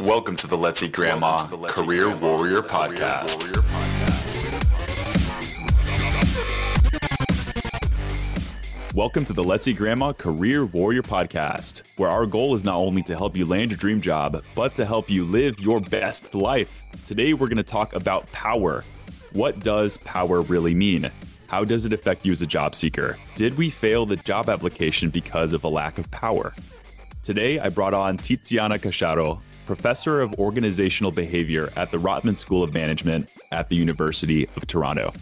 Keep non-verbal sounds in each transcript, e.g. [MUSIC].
Welcome to the Let's Eat Grandma Career Warrior Podcast. Welcome to the Let's Eat Grandma Career Warrior Podcast, where our goal is not only to help you land your dream job, but to help you live your best life. Today, we're going to talk about power. What does power really mean? How does it affect you as a job seeker? Did we fail the job application because of a lack of power? Today, I brought on Tiziana Casciaro, professor of organizational behavior at the Rotman School of Management at the University of Toronto.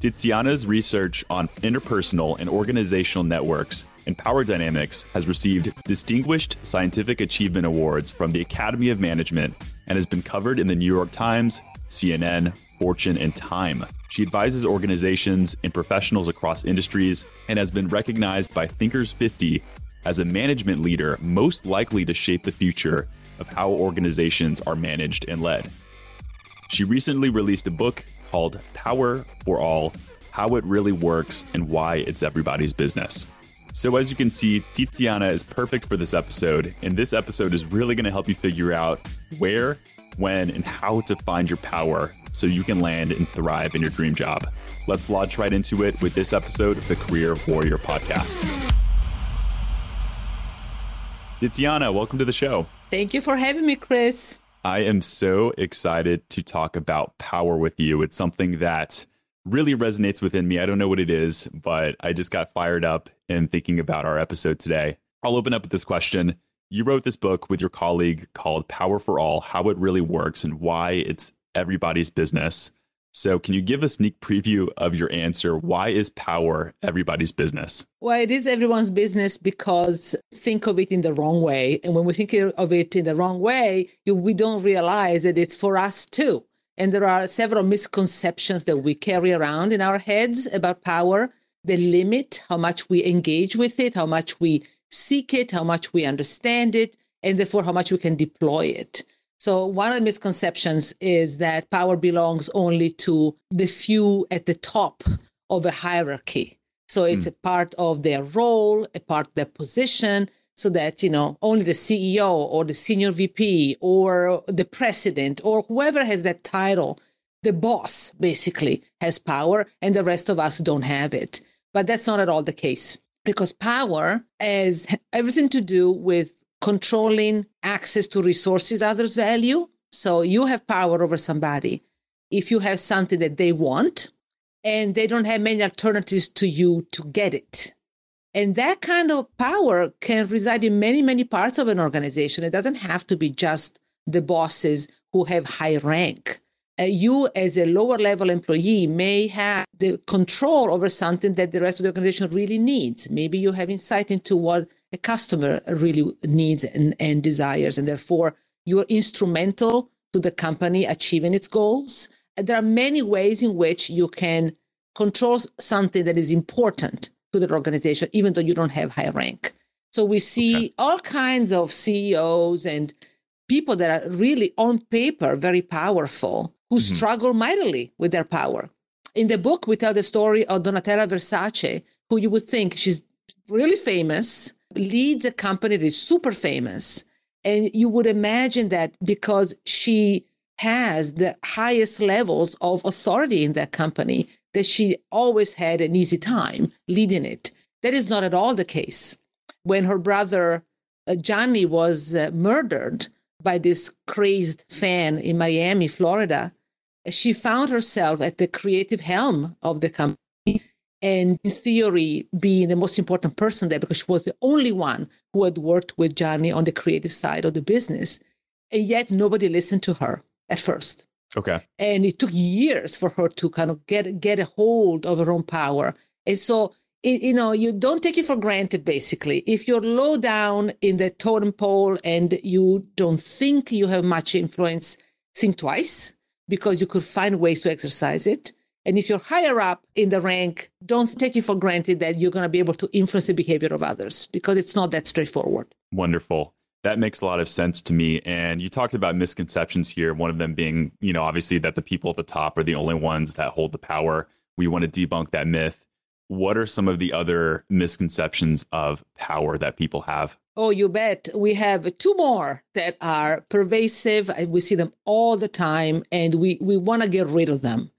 Tiziana's research on interpersonal and organizational networks and power dynamics has received distinguished scientific achievement awards from the Academy of Management and has been covered in the New York Times, CNN, Fortune, and Time. She advises organizations and professionals across industries and has been recognized by Thinkers 50 as a management leader most likely to shape the future of how organizations are managed and led. She recently released a book called Power for All How It Really Works and Why It's Everybody's Business. So, as you can see, Tiziana is perfect for this episode, and this episode is really going to help you figure out where, when, and how to find your power so you can land and thrive in your dream job. Let's launch right into it with this episode of the Career Warrior Podcast. Tiziana, welcome to the show. Thank you for having me, Chris. I am so excited to talk about power with you. It's something that really resonates within me. I don't know what it is, but I just got fired up in thinking about our episode today. I'll open up with this question. You wrote this book with your colleague called Power for All How It Really Works and Why It's Everybody's Business. So, can you give a sneak preview of your answer? Why is power everybody's business? Well, it is everyone's business because think of it in the wrong way. And when we think of it in the wrong way, you, we don't realize that it's for us too. And there are several misconceptions that we carry around in our heads about power that limit how much we engage with it, how much we seek it, how much we understand it, and therefore how much we can deploy it. So one of the misconceptions is that power belongs only to the few at the top of a hierarchy. So it's mm. a part of their role, a part of their position, so that, you know, only the CEO or the senior VP or the president or whoever has that title, the boss basically has power and the rest of us don't have it. But that's not at all the case because power has everything to do with controlling access to resources others value. So you have power over somebody if you have something that they want and they don't have many alternatives to you to get it. And that kind of power can reside in many, many parts of an organization. It doesn't have to be just the bosses who have high rank. Uh, you, as a lower level employee, may have the control over something that the rest of the organization really needs. Maybe you have insight into what a customer really needs and, and desires. And therefore, you're instrumental to the company achieving its goals. There are many ways in which you can control something that is important to the organization, even though you don't have high rank. So we see okay. all kinds of CEOs and people that are really on paper very powerful who mm-hmm. struggle mightily with their power. In the book, we tell the story of Donatella Versace, who you would think she's really famous, leads a company that is super famous. And you would imagine that because she has the highest levels of authority in that company, that she always had an easy time leading it. That is not at all the case. When her brother uh, Gianni was uh, murdered by this crazed fan in Miami, Florida, she found herself at the creative helm of the company and in theory being the most important person there because she was the only one who had worked with Gianni on the creative side of the business. And yet nobody listened to her at first. Okay. And it took years for her to kind of get get a hold of her own power. And so it, you know, you don't take it for granted basically. If you're low down in the totem pole and you don't think you have much influence, think twice because you could find ways to exercise it and if you're higher up in the rank, don't take it for granted that you're going to be able to influence the behavior of others because it's not that straightforward. Wonderful. That makes a lot of sense to me. And you talked about misconceptions here. One of them being, you know, obviously that the people at the top are the only ones that hold the power. We want to debunk that myth. what are some of the other misconceptions of power that people have? Oh, you bet. We have two more that are pervasive. We see them all the time, and we, we want to get rid of them.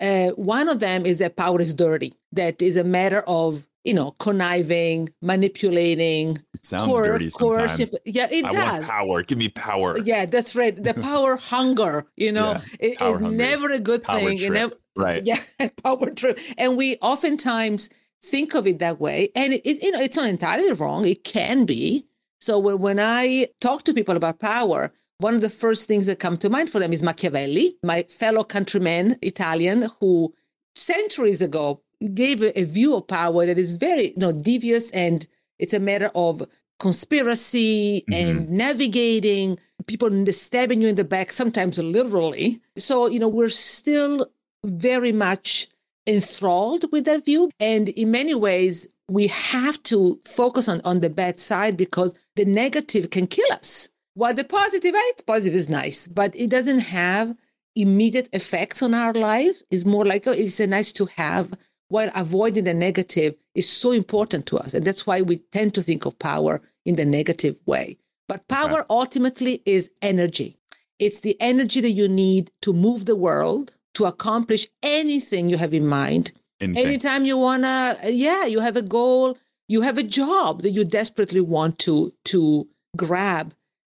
Uh, one of them is that power is dirty, that is a matter of you know, conniving, manipulating. It sounds coer- dirty sometimes. Coercive. Yeah, it I does. Want power. Give me power. Yeah, that's right. The [LAUGHS] power hunger, you know, yeah, it is never a good power thing. Trip. Never, right. [LAUGHS] Yeah, power trip. And we oftentimes think of it that way. And it, it, you know, it's not entirely wrong. It can be. So when, when I talk to people about power, one of the first things that come to mind for them is Machiavelli, my fellow countryman, Italian, who centuries ago gave a, a view of power that is very you know, devious and it's a matter of conspiracy mm-hmm. and navigating people stabbing you in the back sometimes literally. So you know we're still very much enthralled with that view. And in many ways we have to focus on on the bad side because the negative can kill us while the positive eh, it's positive is nice but it doesn't have immediate effects on our life it's more like oh, it's a nice to have while avoiding the negative is so important to us. And that's why we tend to think of power in the negative way. But power okay. ultimately is energy. It's the energy that you need to move the world, to accomplish anything you have in mind. Anything. Anytime you wanna, yeah, you have a goal, you have a job that you desperately want to to grab.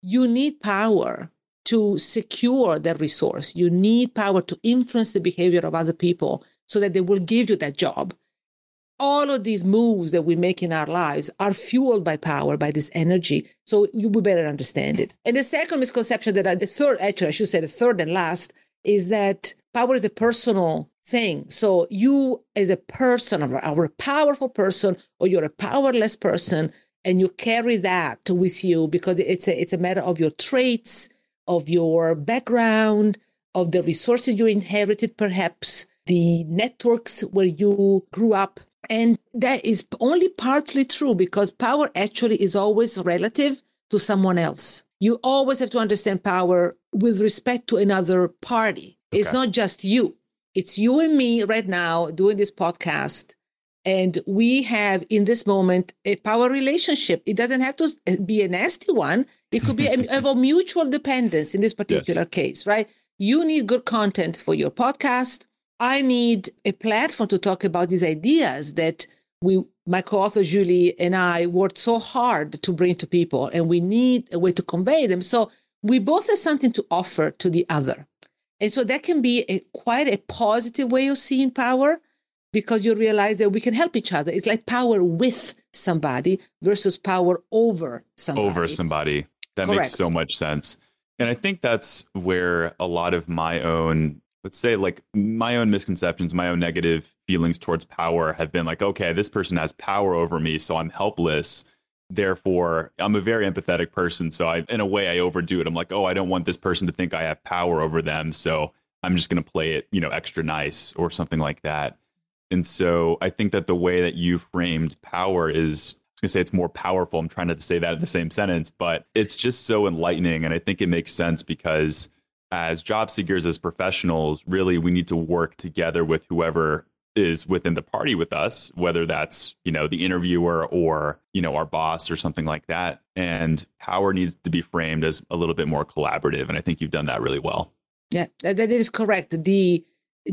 You need power to secure that resource. You need power to influence the behavior of other people so that they will give you that job. All of these moves that we make in our lives are fueled by power, by this energy. So you would better understand it. And the second misconception that I, the third, actually, I should say the third and last, is that power is a personal thing. So you, as a person, or a powerful person, or you're a powerless person, and you carry that with you because it's a, it's a matter of your traits, of your background, of the resources you inherited, perhaps the networks where you grew up. And that is only partly true because power actually is always relative to someone else. You always have to understand power with respect to another party. Okay. It's not just you. It's you and me right now doing this podcast. And we have in this moment a power relationship. It doesn't have to be a nasty one. It could be a, [LAUGHS] of a mutual dependence in this particular yes. case, right? You need good content for your podcast. I need a platform to talk about these ideas that we, my co-author Julie and I worked so hard to bring to people, and we need a way to convey them. So we both have something to offer to the other. And so that can be a, quite a positive way of seeing power because you realize that we can help each other. It's like power with somebody versus power over somebody. Over somebody. That Correct. makes so much sense. And I think that's where a lot of my own let's say like my own misconceptions, my own negative feelings towards power have been like, okay, this person has power over me, so I'm helpless. Therefore, I'm a very empathetic person. So I, in a way, I overdo it. I'm like, oh, I don't want this person to think I have power over them. So I'm just going to play it, you know, extra nice or something like that. And so I think that the way that you framed power is I was going to say it's more powerful. I'm trying not to say that in the same sentence, but it's just so enlightening. And I think it makes sense because as job seekers, as professionals, really we need to work together with whoever is within the party with us, whether that's, you know, the interviewer or, you know, our boss or something like that. And power needs to be framed as a little bit more collaborative. And I think you've done that really well. Yeah, that is correct. The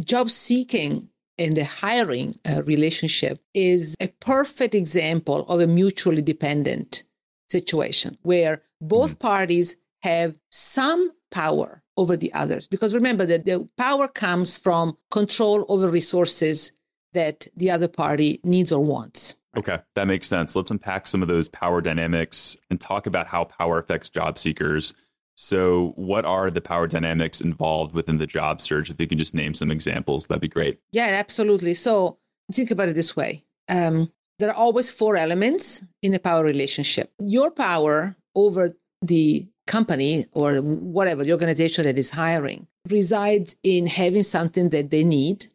job seeking and the hiring uh, relationship is a perfect example of a mutually dependent situation where both mm. parties have some power over the others. Because remember that the power comes from control over resources that the other party needs or wants. Okay, that makes sense. Let's unpack some of those power dynamics and talk about how power affects job seekers. So, what are the power dynamics involved within the job search? If you can just name some examples, that'd be great. Yeah, absolutely. So, think about it this way um, there are always four elements in a power relationship your power over the company or whatever the organization that is hiring resides in having something that they need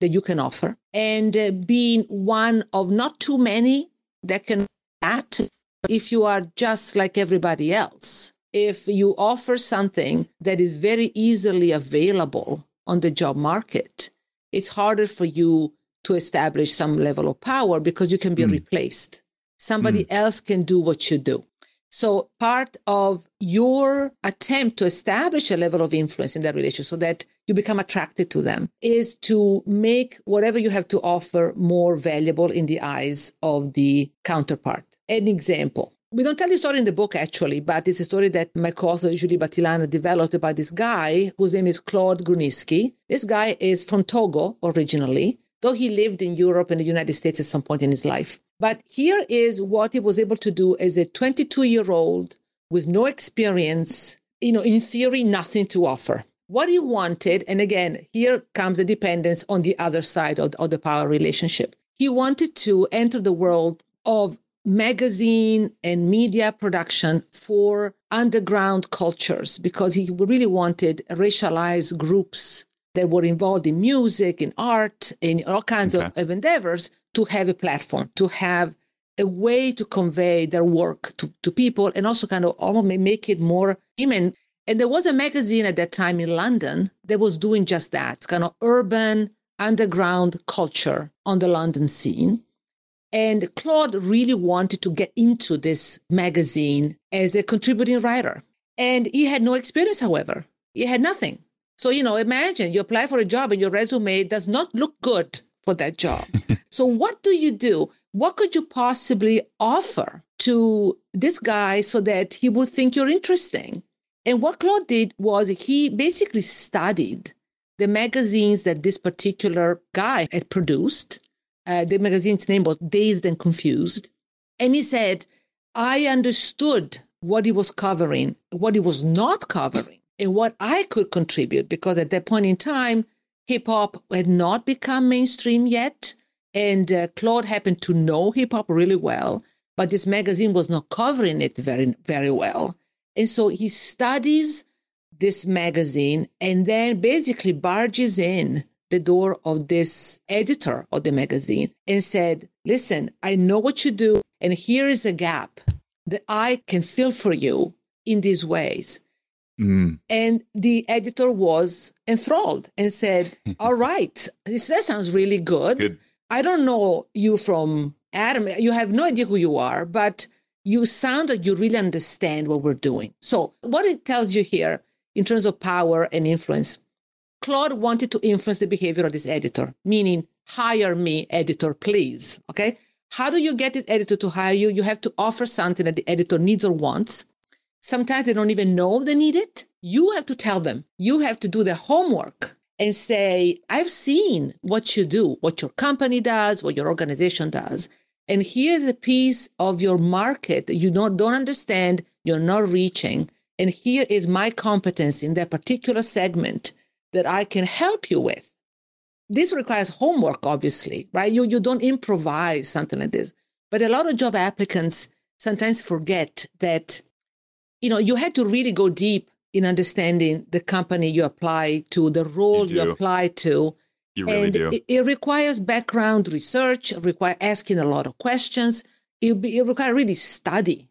that you can offer and uh, being one of not too many that can act if you are just like everybody else if you offer something that is very easily available on the job market it's harder for you to establish some level of power because you can be mm. replaced. Somebody mm. else can do what you do. So part of your attempt to establish a level of influence in that relationship so that you become attracted to them is to make whatever you have to offer more valuable in the eyes of the counterpart. An example. We don't tell the story in the book actually, but it's a story that my co-author Julie Battilana developed about this guy whose name is Claude Grunitzky. This guy is from Togo originally, though he lived in Europe and the United States at some point in his life. But here is what he was able to do as a 22 year old with no experience, you know, in theory, nothing to offer. What he wanted, and again, here comes the dependence on the other side of, of the power relationship. He wanted to enter the world of magazine and media production for underground cultures because he really wanted racialized groups that were involved in music, in art, in all kinds okay. of, of endeavors to have a platform, to have a way to convey their work to, to people and also kind of almost make it more human. And there was a magazine at that time in London that was doing just that kind of urban underground culture on the London scene. And Claude really wanted to get into this magazine as a contributing writer. And he had no experience, however. He had nothing. So, you know, imagine you apply for a job and your resume does not look good for that job. [LAUGHS] so, what do you do? What could you possibly offer to this guy so that he would think you're interesting? And what Claude did was he basically studied the magazines that this particular guy had produced. Uh, the magazine's name was Dazed and Confused. And he said, I understood what he was covering, what he was not covering, and what I could contribute, because at that point in time, hip hop had not become mainstream yet. And uh, Claude happened to know hip hop really well, but this magazine was not covering it very, very well. And so he studies this magazine and then basically barges in the door of this editor of the magazine and said, Listen, I know what you do, and here is a gap that I can fill for you in these ways. Mm. And the editor was enthralled and said, [LAUGHS] All right, this that sounds really good. good. I don't know you from Adam. You have no idea who you are, but you sound like you really understand what we're doing. So, what it tells you here in terms of power and influence, Claude wanted to influence the behavior of this editor, meaning, hire me, editor, please. Okay. How do you get this editor to hire you? You have to offer something that the editor needs or wants Sometimes they don't even know they need it. You have to tell them. You have to do the homework and say, I've seen what you do, what your company does, what your organization does. And here's a piece of your market that you don't, don't understand, you're not reaching. And here is my competence in that particular segment that I can help you with. This requires homework, obviously, right? You, you don't improvise something like this. But a lot of job applicants sometimes forget that you know, you had to really go deep in understanding the company you apply to, the role you, you apply to. You really and do. It, it, requires background research, require asking a lot of questions. It, be, it requires really study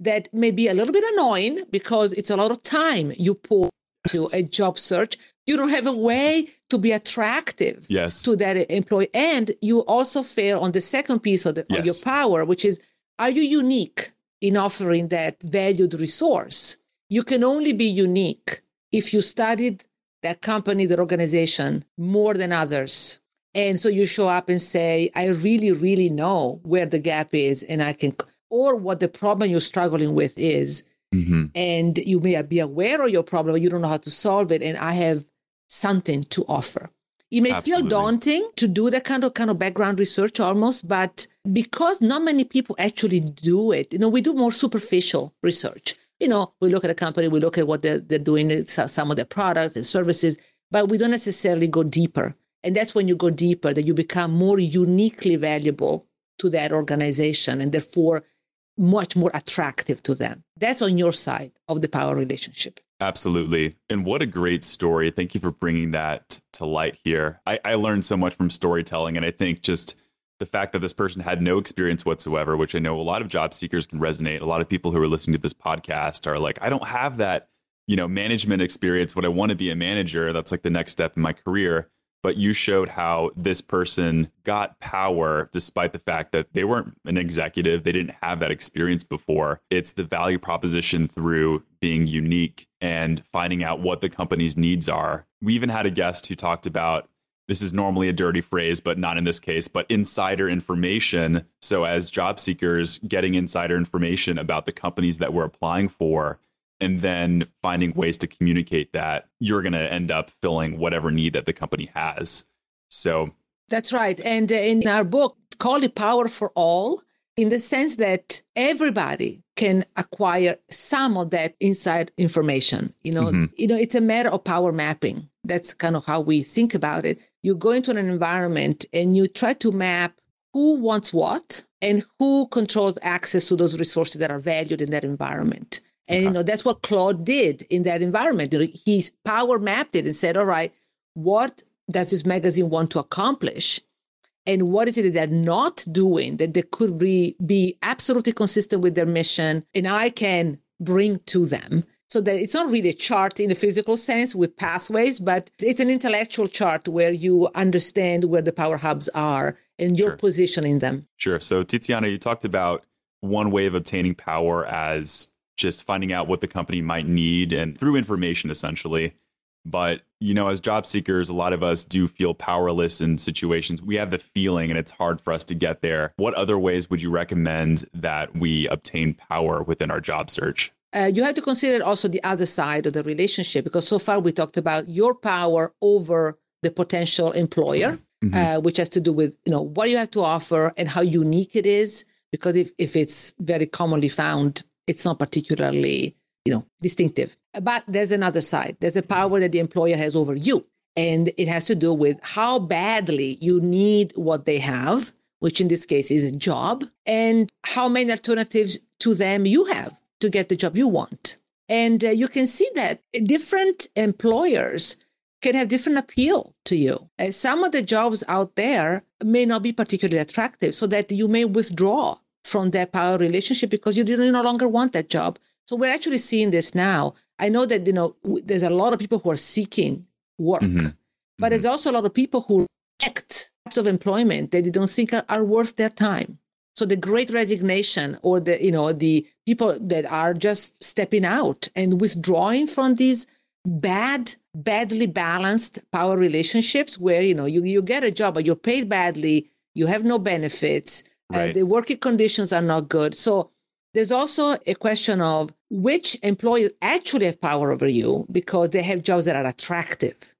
that may be a little bit annoying because it's a lot of time you put to a job search. You don't have a way to be attractive yes. to that employee. And you also fail on the second piece of, the, yes. of your power, which is are you unique? in offering that valued resource. You can only be unique if you studied that company, that organization more than others. And so you show up and say, I really, really know where the gap is and I can, or what the problem you're struggling with is. Mm-hmm. And you may be aware of your problem, but you don't know how to solve it. And I have something to offer. It may Absolutely. feel daunting to do that kind of kind of background research almost, but because not many people actually do it, you know, we do more superficial research. You know, we look at a company, we look at what they're, they're doing, some of their products and services, but we don't necessarily go deeper. And that's when you go deeper that you become more uniquely valuable to that organization and therefore much more attractive to them. That's on your side of the power relationship. Absolutely. And what a great story. Thank you for bringing that to light here. I, I, learned so much from storytelling. And I think just the fact that this person had no experience whatsoever, which I know a lot of job seekers can resonate. A lot of people who are listening to this podcast are like, I don't have that, you know, management experience, but I want to be a manager. That's like the next step in my career. But you showed how this person got power despite the fact that they weren't an executive. They didn't have that experience before. It's the value proposition through being unique and finding out what the company's needs are. We even had a guest who talked about this is normally a dirty phrase, but not in this case, but insider information. So, as job seekers, getting insider information about the companies that we're applying for and then finding ways to communicate that you're going to end up filling whatever need that the company has. So that's right. And uh, in our book, call it Power for All, in the sense that everybody can acquire some of that inside information. You know, mm-hmm. you know, it's a matter of power mapping. That's kind of how we think about it. You go into an environment and you try to map who wants what and who controls access to those resources that are valued in that environment. And okay. you know that's what Claude did in that environment. He power mapped it and said, "All right, what does this magazine want to accomplish, and what is it that they're not doing that they could be, be absolutely consistent with their mission, and I can bring to them." So that it's not really a chart in a physical sense with pathways, but it's an intellectual chart where you understand where the power hubs are and your sure. position in them. Sure. So Tiziana, you talked about one way of obtaining power as just finding out what the company might need and through information essentially. But, you know, as job seekers, a lot of us do feel powerless in situations. We have the feeling and it's hard for us to get there. What other ways would you recommend that we obtain power within our job search? Uh, you have to consider also the other side of the relationship because so far we talked about your power over the potential employer, mm-hmm. uh, which has to do with you know what you have to offer and how unique it is. Because if if it's very commonly found it's not particularly, you know, distinctive. But there's another side. There's a power that the employer has over you. And it has to do with how badly you need what they have, which in this case is a job, and how many alternatives to them you have to get the job you want. And uh, you can see that different employers can have different appeal to you. Uh, some of the jobs out there may not be particularly attractive, so that you may withdraw from that power relationship because you, you no longer want that job. So we're actually seeing this now. I know that you know there's a lot of people who are seeking work, mm-hmm. but mm-hmm. there's also a lot of people who reject types of employment that they don't think are, are worth their time. So the great resignation or the you know the people that are just stepping out and withdrawing from these bad badly balanced power relationships where you know you, you get a job but you're paid badly you have no benefits Right. Uh, the working conditions are not good. So there's also a question of which employers actually have power over you because they have jobs that are attractive.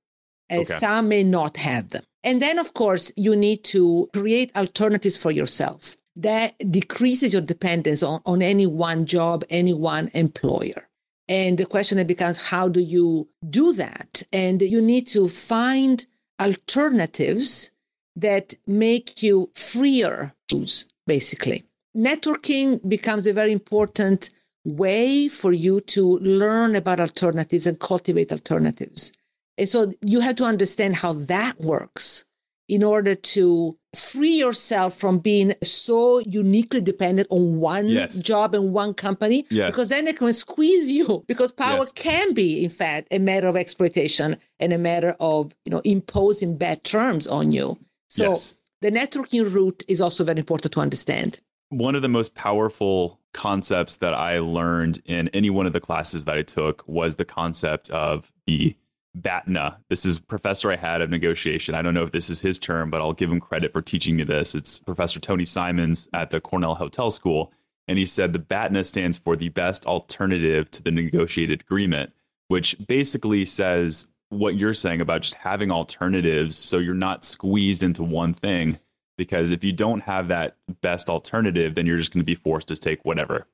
And okay. some may not have them. And then, of course, you need to create alternatives for yourself. That decreases your dependence on, on any one job, any one employer. And the question then becomes how do you do that? And you need to find alternatives that make you freer basically. Networking becomes a very important way for you to learn about alternatives and cultivate alternatives. And so you have to understand how that works in order to free yourself from being so uniquely dependent on one yes. job and one company yes. because then they can squeeze you because power yes. can be in fact a matter of exploitation and a matter of you know imposing bad terms on you so the networking route is also very important to understand. One of the most powerful concepts that I learned in any one of the classes that I took was the concept of the BATNA. This is professor I had of negotiation. I don't know if this is his term, but I'll give him credit for teaching me this. It's Professor Tony Simons at the Cornell Hotel School. And he said the BATNA stands for the best alternative to the negotiated agreement, which basically says what you're saying about just having alternatives so you're not squeezed into one thing because if you don't have that best alternative then you're just going to be forced to take whatever.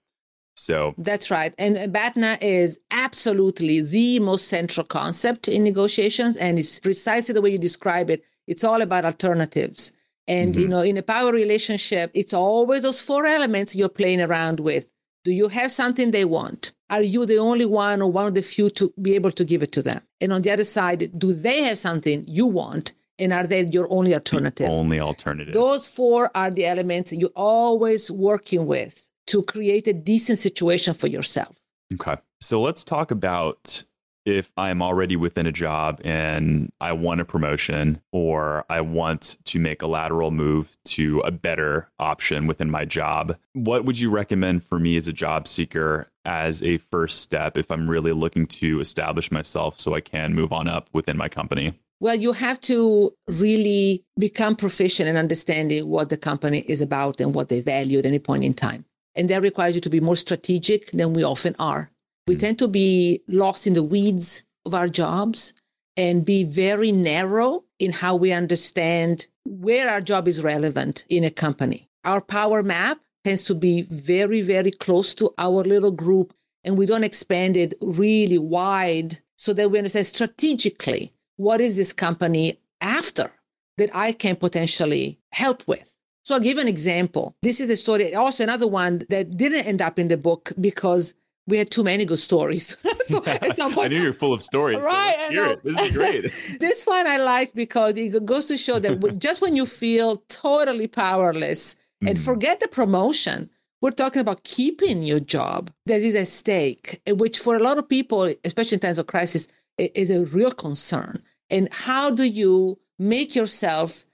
So that's right. And batna is absolutely the most central concept in negotiations and it's precisely the way you describe it. It's all about alternatives. And mm-hmm. you know in a power relationship it's always those four elements you're playing around with. Do you have something they want are you the only one or one of the few to be able to give it to them? And on the other side, do they have something you want? And are they your only alternative? The only alternative. Those four are the elements you're always working with to create a decent situation for yourself. Okay. So let's talk about if I'm already within a job and I want a promotion or I want to make a lateral move to a better option within my job, what would you recommend for me as a job seeker as a first step if I'm really looking to establish myself so I can move on up within my company? Well, you have to really become proficient in understanding what the company is about and what they value at any point in time. And that requires you to be more strategic than we often are. We mm. tend to be lost in the weeds of our jobs and be very narrow in how we understand where our job is relevant in a company. Our power map tends to be very, very close to our little group, and we don't expand it really wide so that we understand strategically what is this company after that I can potentially help with. So I'll give an example. This is a story, also another one that didn't end up in the book because we had too many good stories. [LAUGHS] so [LAUGHS] at some point, I knew you're full of stories. Right. So hear it. This is great. [LAUGHS] this one I like because it goes to show that just when you feel totally powerless and mm. forget the promotion, we're talking about keeping your job. There is a stake, which for a lot of people, especially in times of crisis, is a real concern. And how do you make yourself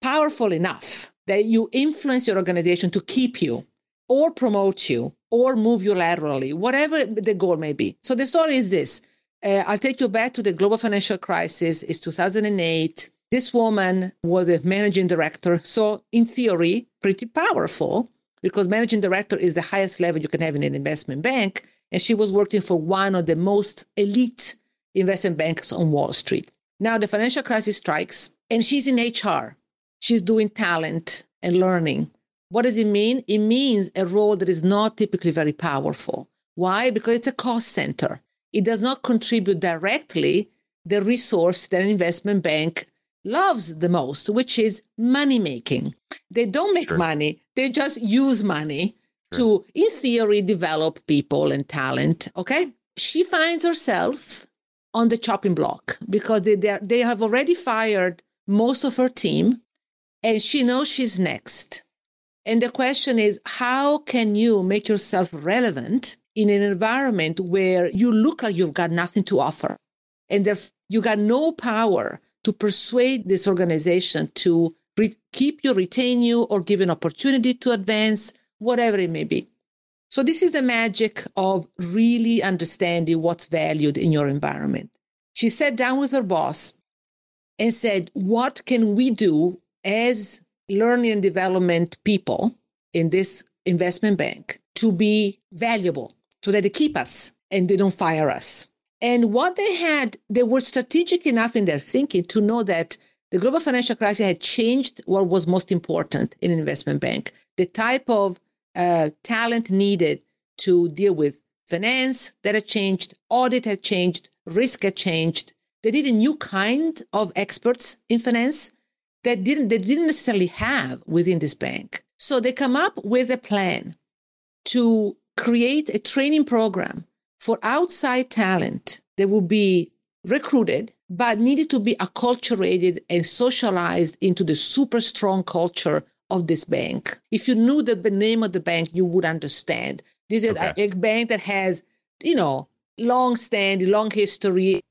powerful enough that you influence your organization to keep you or promote you or move you laterally, whatever the goal may be? So the story is this. Uh, I'll take you back to the global financial crisis. It's 2008. This woman was a managing director. So, in theory, pretty powerful because managing director is the highest level you can have in an investment bank. And she was working for one of the most elite investment banks on Wall Street. Now the financial crisis strikes and she's in HR. She's doing talent and learning. What does it mean? It means a role that is not typically very powerful. Why? Because it's a cost center. It does not contribute directly the resource that an investment bank loves the most, which is money making. They don't make sure. money, they just use money sure. to, in theory, develop people and talent. Okay. She finds herself on the chopping block because they, they, they have already fired most of her team and she knows she's next. And the question is, how can you make yourself relevant in an environment where you look like you've got nothing to offer? And you got no power to persuade this organization to re- keep you, retain you, or give an opportunity to advance, whatever it may be. So this is the magic of really understanding what's valued in your environment. She sat down with her boss and said, What can we do as learning and development people in this investment bank to be valuable so that they keep us and they don't fire us? And what they had, they were strategic enough in their thinking to know that the global financial crisis had changed what was most important in an investment bank the type of uh, talent needed to deal with finance that had changed, audit had changed, risk had changed. They needed a new kind of experts in finance that didn't they didn't necessarily have within this bank. So they come up with a plan to create a training program for outside talent that will be recruited but needed to be acculturated and socialized into the super strong culture of this bank. If you knew the name of the bank, you would understand. This is okay. a, a, bank that has, you know, long standing, long history.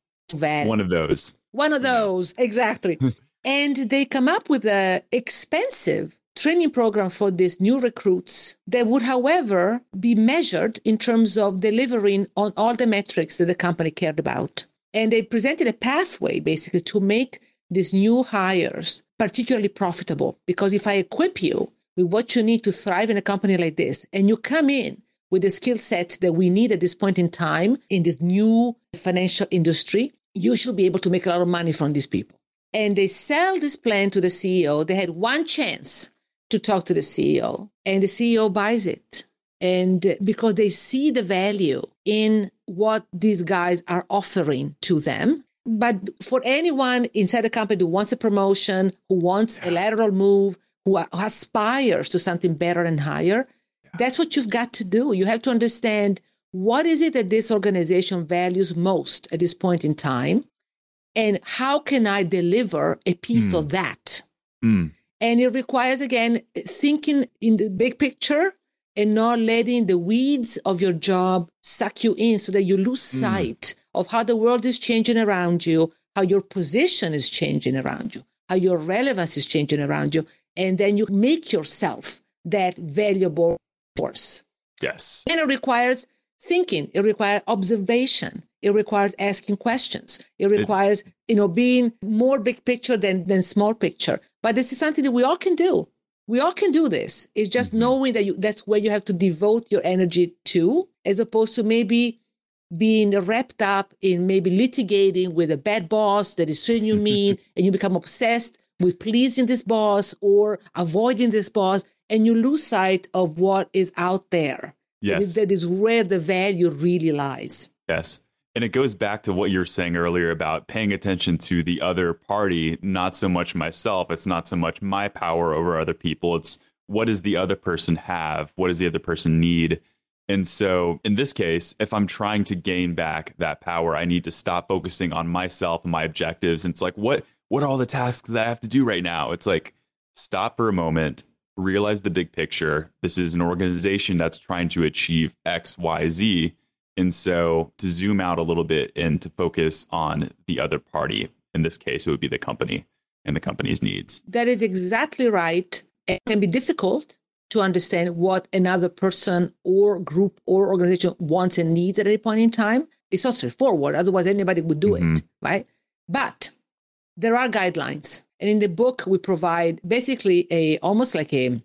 One of those. One of those, yeah. exactly. [LAUGHS] and they come up with an expensive training program for these new recruits that would, however, be measured in terms of delivering on all the metrics that the company cared about. And they presented a pathway basically to make these new hires particularly profitable. Because if I equip you with what you need to thrive in a company like this, and you come in with the skill set that we need at this point in time in this new financial industry, you should be able to make a lot of money from these people. And they sell this plan to the CEO. They had one chance to talk to the CEO, and the CEO buys it. And because they see the value in what these guys are offering to them, but for anyone inside the company who wants a promotion, who wants a lateral move, who, who aspires to something better and higher, yeah. that's what you've got to do. You have to understand what is it that this organization values most at this point in time, and how can I deliver a piece mm. of that? Mm. And it requires, again, thinking in the big picture and not letting the weeds of your job suck you in so that you lose mm. sight of how the world is changing around you, how your position is changing around you, how your relevance is changing around you. And then you make yourself that valuable force. Yes. And it requires thinking, it requires observation, it requires asking questions, it requires, it, you know, being more big picture than, than small picture. But this is something that we all can do we all can do this. It's just mm-hmm. knowing that you, that's where you have to devote your energy to, as opposed to maybe being wrapped up in maybe litigating with a bad boss that is treating you [LAUGHS] mean, and you become obsessed with pleasing this boss or avoiding this boss, and you lose sight of what is out there. Yes. that is where the value really lies. Yes. And it goes back to what you were saying earlier about paying attention to the other party, not so much myself. It's not so much my power over other people. It's what does the other person have? What does the other person need? And so in this case, if I'm trying to gain back that power, I need to stop focusing on myself and my objectives. And it's like, what what are all the tasks that I have to do right now? It's like stop for a moment, realize the big picture. This is an organization that's trying to achieve X, Y, Z and so to zoom out a little bit and to focus on the other party, in this case, it would be the company and the company's needs. That is exactly right. It can be difficult to understand what another person or group or organization wants and needs at any point in time. It's not straightforward. Otherwise, anybody would do mm-hmm. it, right? But there are guidelines. And in the book, we provide basically a almost like a,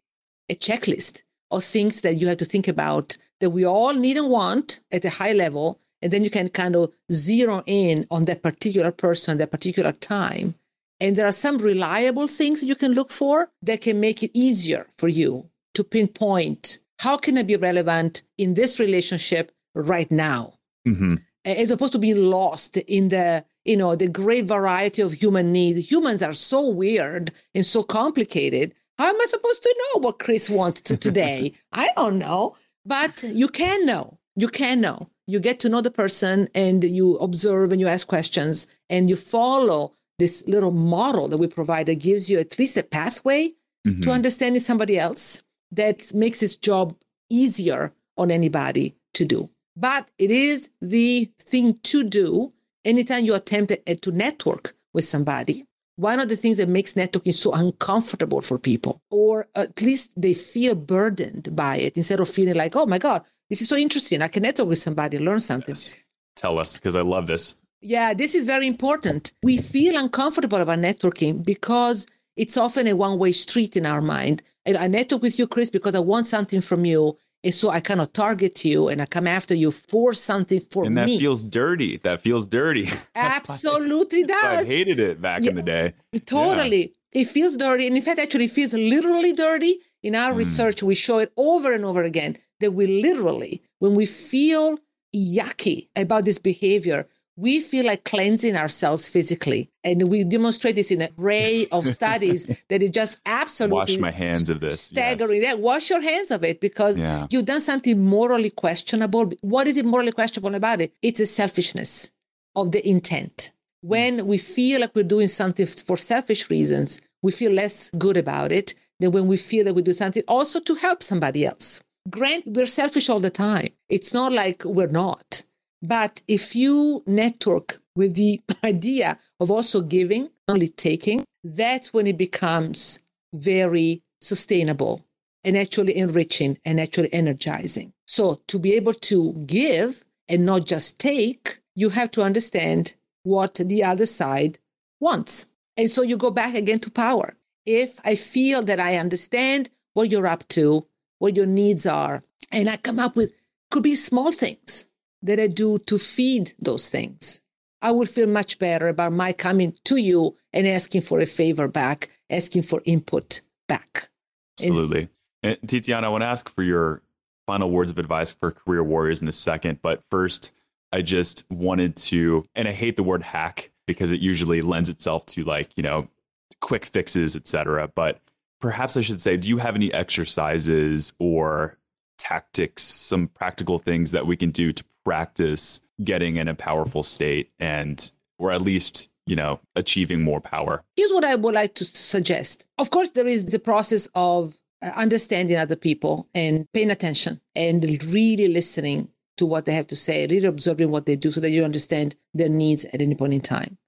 a checklist of things that you have to think about that we all need and want at a high level. And then you can kind of zero in on that particular person, that particular time. And there are some reliable things you can look for that can make it easier for you to pinpoint how can I be relevant in this relationship right now, mm-hmm. as opposed to being lost in the you know the great variety of human needs. Humans are so weird and so complicated how am I supposed to know what Chris wants to [LAUGHS] today? I don't know. But you can know. You can know. You get to know the person and you observe and you ask questions and you follow this little model that we provide that gives you at least a pathway mm-hmm. to understanding somebody else that makes this job easier on anybody to do. But it is the thing to do anytime you attempt to network with somebody one of the things that makes networking so uncomfortable for people, or at least they feel burdened by it instead of feeling like, oh my God, this is so interesting. I can network with somebody, learn something. Yes. Tell us, because I love this. Yeah, this is very important. We feel uncomfortable about networking because it's often a one way street in our mind. I network with you, Chris, because I want something from you. And so I kind of target you and I come after you for something for me. and that feels dirty. That feels dirty. [LAUGHS] Absolutely [LAUGHS] does. I hated it back yeah, in the day. Totally. Yeah. It feels dirty. And in fact, actually it feels literally dirty. In our mm. research, we show it over and over again that we literally, when we feel yucky about this behavior, we feel like cleansing ourselves physically. And we demonstrate this in an array of [LAUGHS] studies that is just absolutely wash my hands of this. Staggering. Yes. Yeah, wash your hands of it because yeah. you've done something morally questionable. What is it morally questionable about it? It's a selfishness of the intent. When we feel like we're doing something for selfish reasons, we feel less good about it than when we feel that we do something also to help somebody else. Grant, we're selfish all the time. It's not like we're not but if you network with the [LAUGHS] idea of also giving, only taking, that's when it becomes very sustainable and actually enriching and actually energizing. So to be able to give and not just take, you have to understand what the other side wants. And so you go back again to power. If I feel that I understand what you're up to, what your needs are, and I come up with could be small things that I do to feed those things, I would feel much better about my coming to you and asking for a favor back, asking for input back. Absolutely. And, Tiziana, I want to ask for your final words of advice for career warriors in a second. But first, I just wanted to, and I hate the word hack because it usually lends itself to like, you know, quick fixes, etc. But perhaps I should say, do you have any exercises or tactics, some practical things that we can do to practice getting in a powerful state and or at least you know achieving more power here's what i would like to suggest of course there is the process of uh, understanding other people and paying attention and really listening to what they have to say, really observing what they do so that you understand their needs at any point in time.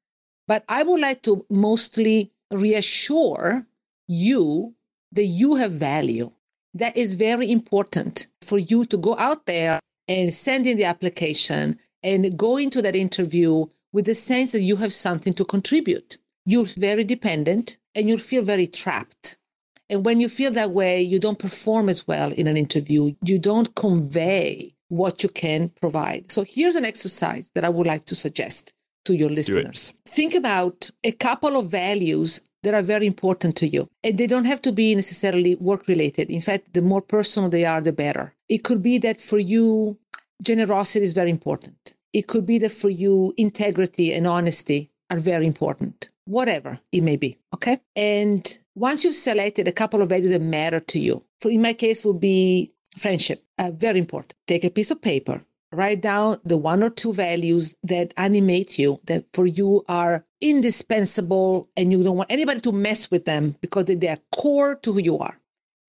But I would like to mostly reassure you that you have value. That is very important for you to go out there and send in the application and go into that interview with the sense that you have something to contribute. You're very dependent and you feel very trapped. And when you feel that way, you don't perform as well in an interview. You don't convey what you can provide. So here's an exercise that I would like to suggest to your Let's listeners. Think about a couple of values that are very important to you. And they don't have to be necessarily work related. In fact, the more personal they are, the better. It could be that for you, generosity is very important. It could be that for you, integrity and honesty are very important, whatever it may be. Okay. And once you've selected a couple of values that matter to you, for in my case, would be friendship, uh, very important. Take a piece of paper, write down the one or two values that animate you, that for you are indispensable, and you don't want anybody to mess with them because they are core to who you are.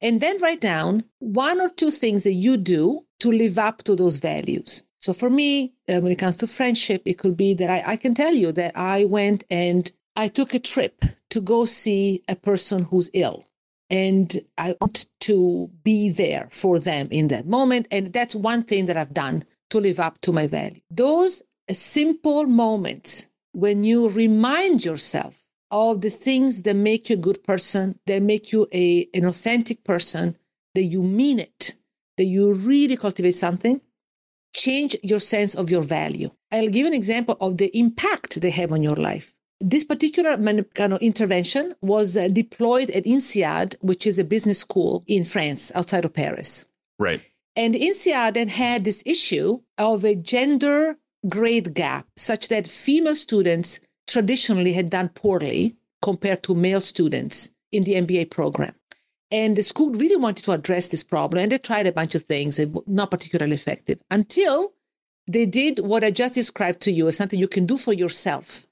And then write down one or two things that you do to live up to those values. So for me, uh, when it comes to friendship, it could be that I, I can tell you that I went and I took a trip to go see a person who's ill. And I want to be there for them in that moment. And that's one thing that I've done to live up to my value. Those simple moments when you remind yourself of the things that make you a good person, that make you a, an authentic person, that you mean it, that you really cultivate something, change your sense of your value. I'll give an example of the impact they have on your life. This particular kind of intervention was uh, deployed at INSEAD, which is a business school in France outside of Paris. Right. And INSEAD had this issue of a gender grade gap, such that female students traditionally had done poorly compared to male students in the MBA program. And the school really wanted to address this problem, and they tried a bunch of things, not particularly effective, until they did what I just described to you as something you can do for yourself.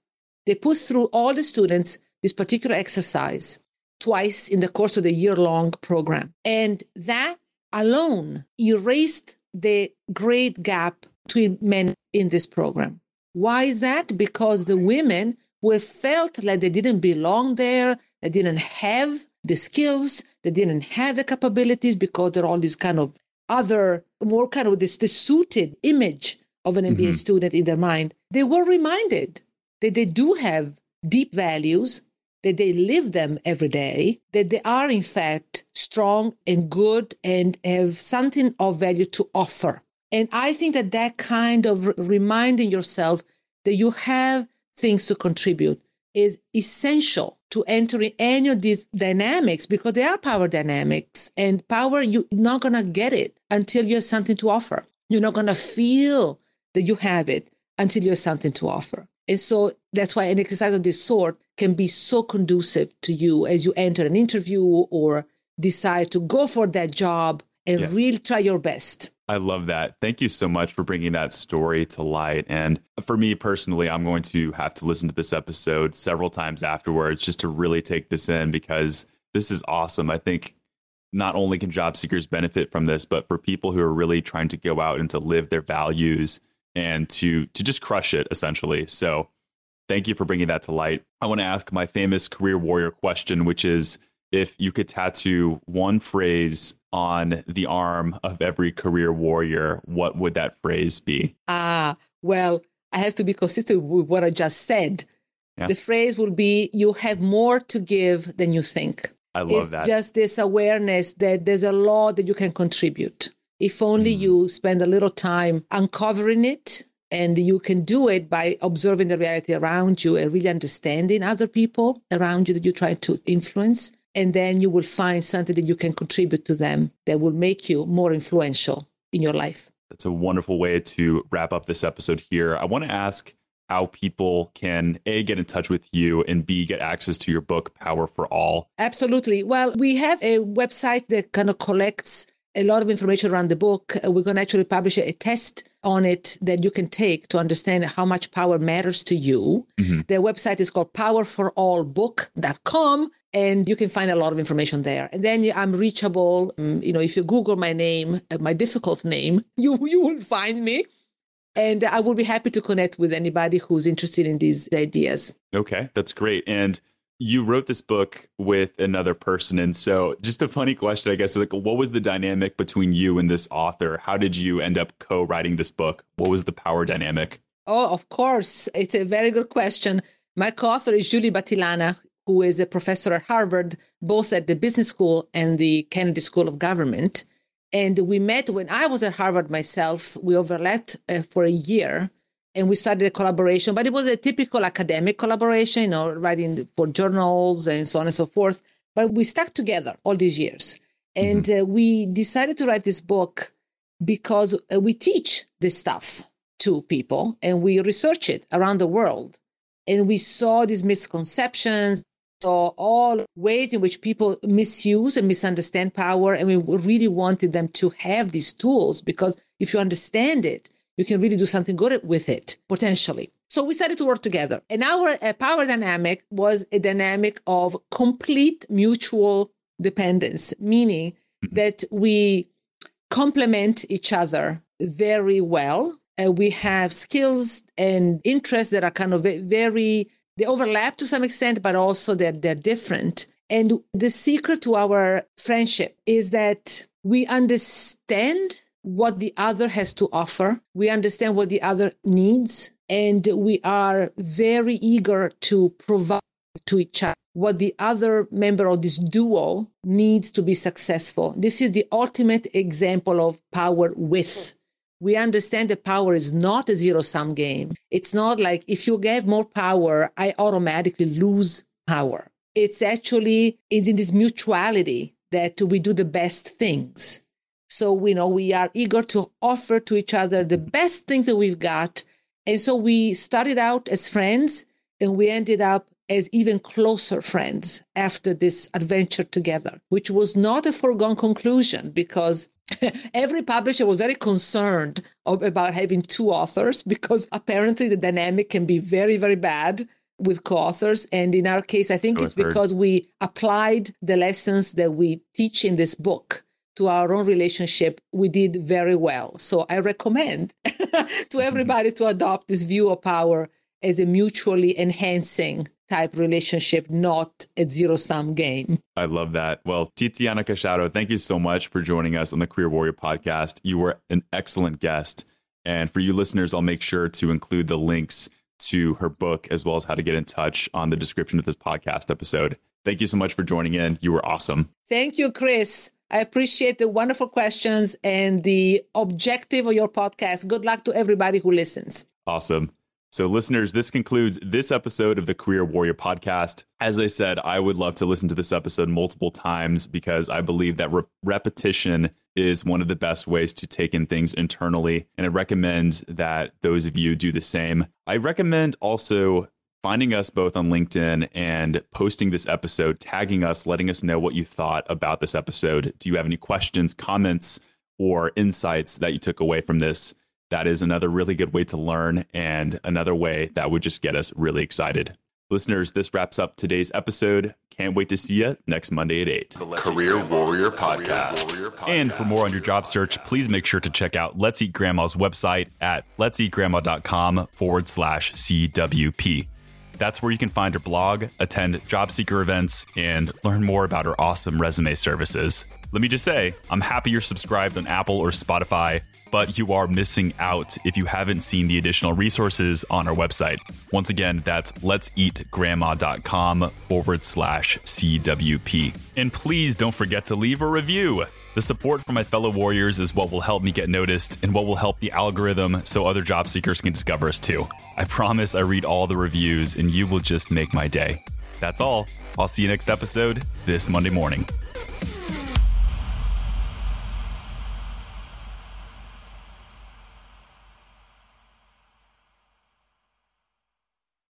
They put through all the students this particular exercise twice in the course of the year long program. And that alone erased the great gap between men in this program. Why is that? Because the women who felt like they didn't belong there, they didn't have the skills, they didn't have the capabilities because they're all this kind of other, more kind of this, this suited image of an MBA mm-hmm. student in their mind. They were reminded that they do have deep values, that they live them every day, that they are in fact strong and good and have something of value to offer. And I think that that kind of reminding yourself that you have things to contribute is essential to entering any of these dynamics because they are power dynamics and power you're not going to get it until you have something to offer. You're not going to feel that you have it until you have something to offer. And so that's why an exercise of this sort can be so conducive to you as you enter an interview or decide to go for that job and yes. really try your best I love that. Thank you so much for bringing that story to light. And for me personally, I'm going to have to listen to this episode several times afterwards just to really take this in because this is awesome. I think not only can job seekers benefit from this, but for people who are really trying to go out and to live their values and to to just crush it essentially. So, thank you for bringing that to light. I want to ask my famous career warrior question, which is if you could tattoo one phrase on the arm of every career warrior, what would that phrase be? Ah, well, I have to be consistent with what I just said. Yeah. The phrase will be you have more to give than you think. I love it's that. Just this awareness that there's a lot that you can contribute. If only mm. you spend a little time uncovering it and you can do it by observing the reality around you and really understanding other people around you that you try to influence and then you will find something that you can contribute to them that will make you more influential in your life. That's a wonderful way to wrap up this episode here. I want to ask how people can A, get in touch with you and B, get access to your book, Power for All. Absolutely. Well, we have a website that kind of collects a lot of information around the book. Uh, we're going to actually publish a test on it that you can take to understand how much power matters to you. Mm-hmm. The website is called powerforallbook.com and you can find a lot of information there. And then I'm reachable. Um, you know, if you Google my name, uh, my difficult name, [LAUGHS] you you will find me. And I will be happy to connect with anybody who's interested in these ideas. Okay, that's great. And you wrote this book with another person. And so, just a funny question, I guess, like, what was the dynamic between you and this author? How did you end up co writing this book? What was the power dynamic? Oh, of course. It's a very good question. My co author is Julie Battilana, who is a professor at Harvard, both at the business school and the Kennedy School of Government. And we met when I was at Harvard myself. We overlapped uh, for a year and we started a collaboration, but it was a typical academic collaboration, you know, writing for journals and so on and so forth. But we stuck together all these years. And mm-hmm. uh, we decided to write this book because uh, we teach this stuff to people and we research it around the world. And we saw these misconceptions, saw all ways in which people misuse and misunderstand power. And we really wanted them to have these tools because if you understand it, you can really do something good with it potentially. So we started to work together. And our uh, power dynamic was a dynamic of complete mutual dependence, meaning mm-hmm. that we complement each other very well. Uh, we have skills and interests that are kind of very they overlap to some extent, but also they're, they're different. And the secret to our friendship is that we understand what the other has to offer. We understand what the other needs. And we are very eager to provide to each other what the other member of this duo needs to be successful. This is the ultimate example of power with we understand that power is not a zero sum game. It's not like if you give more power, I automatically lose power. It's actually it's in this mutuality that we do the best things. So we know we are eager to offer to each other the best things that we've got. And so we started out as friends and we ended up as even closer friends after this adventure together, which was not a foregone conclusion because [LAUGHS] every publisher was very concerned of, about having two authors because apparently the dynamic can be very, very bad with co-authors. And in our case, I think so it's because we applied the lessons that we teach in this book to our own relationship. We did very well. So I recommend [LAUGHS] to mm-hmm. everybody to adopt this view of power as a mutually enhancing type relationship, not a zero sum game. I love that. Well, Tiziana Casciaro, thank you so much for joining us on the Career Warrior podcast. You were an excellent guest. And for you listeners, I'll make sure to include the links to her book as well as how to get in touch on the description of this podcast episode. Thank you so much for joining in. You were awesome. Thank you, Chris. I appreciate the wonderful questions and the objective of your podcast. Good luck to everybody who listens. Awesome. So, listeners, this concludes this episode of the Career Warrior podcast. As I said, I would love to listen to this episode multiple times because I believe that re- repetition is one of the best ways to take in things internally. And I recommend that those of you do the same. I recommend also finding us both on LinkedIn and posting this episode, tagging us, letting us know what you thought about this episode. Do you have any questions, comments, or insights that you took away from this? That is another really good way to learn and another way that would just get us really excited. Listeners, this wraps up today's episode. Can't wait to see you next Monday at 8. Career Warrior Podcast. And for more on your job search, please make sure to check out Let's Eat Grandma's website at let'seatgrandma.com forward slash CWP. That's where you can find her blog, attend job seeker events, and learn more about her awesome resume services. Let me just say, I'm happy you're subscribed on Apple or Spotify but you are missing out if you haven't seen the additional resources on our website. Once again, that's let'seatgrandma.com forward slash CWP. And please don't forget to leave a review. The support from my fellow warriors is what will help me get noticed and what will help the algorithm so other job seekers can discover us too. I promise I read all the reviews and you will just make my day. That's all. I'll see you next episode this Monday morning.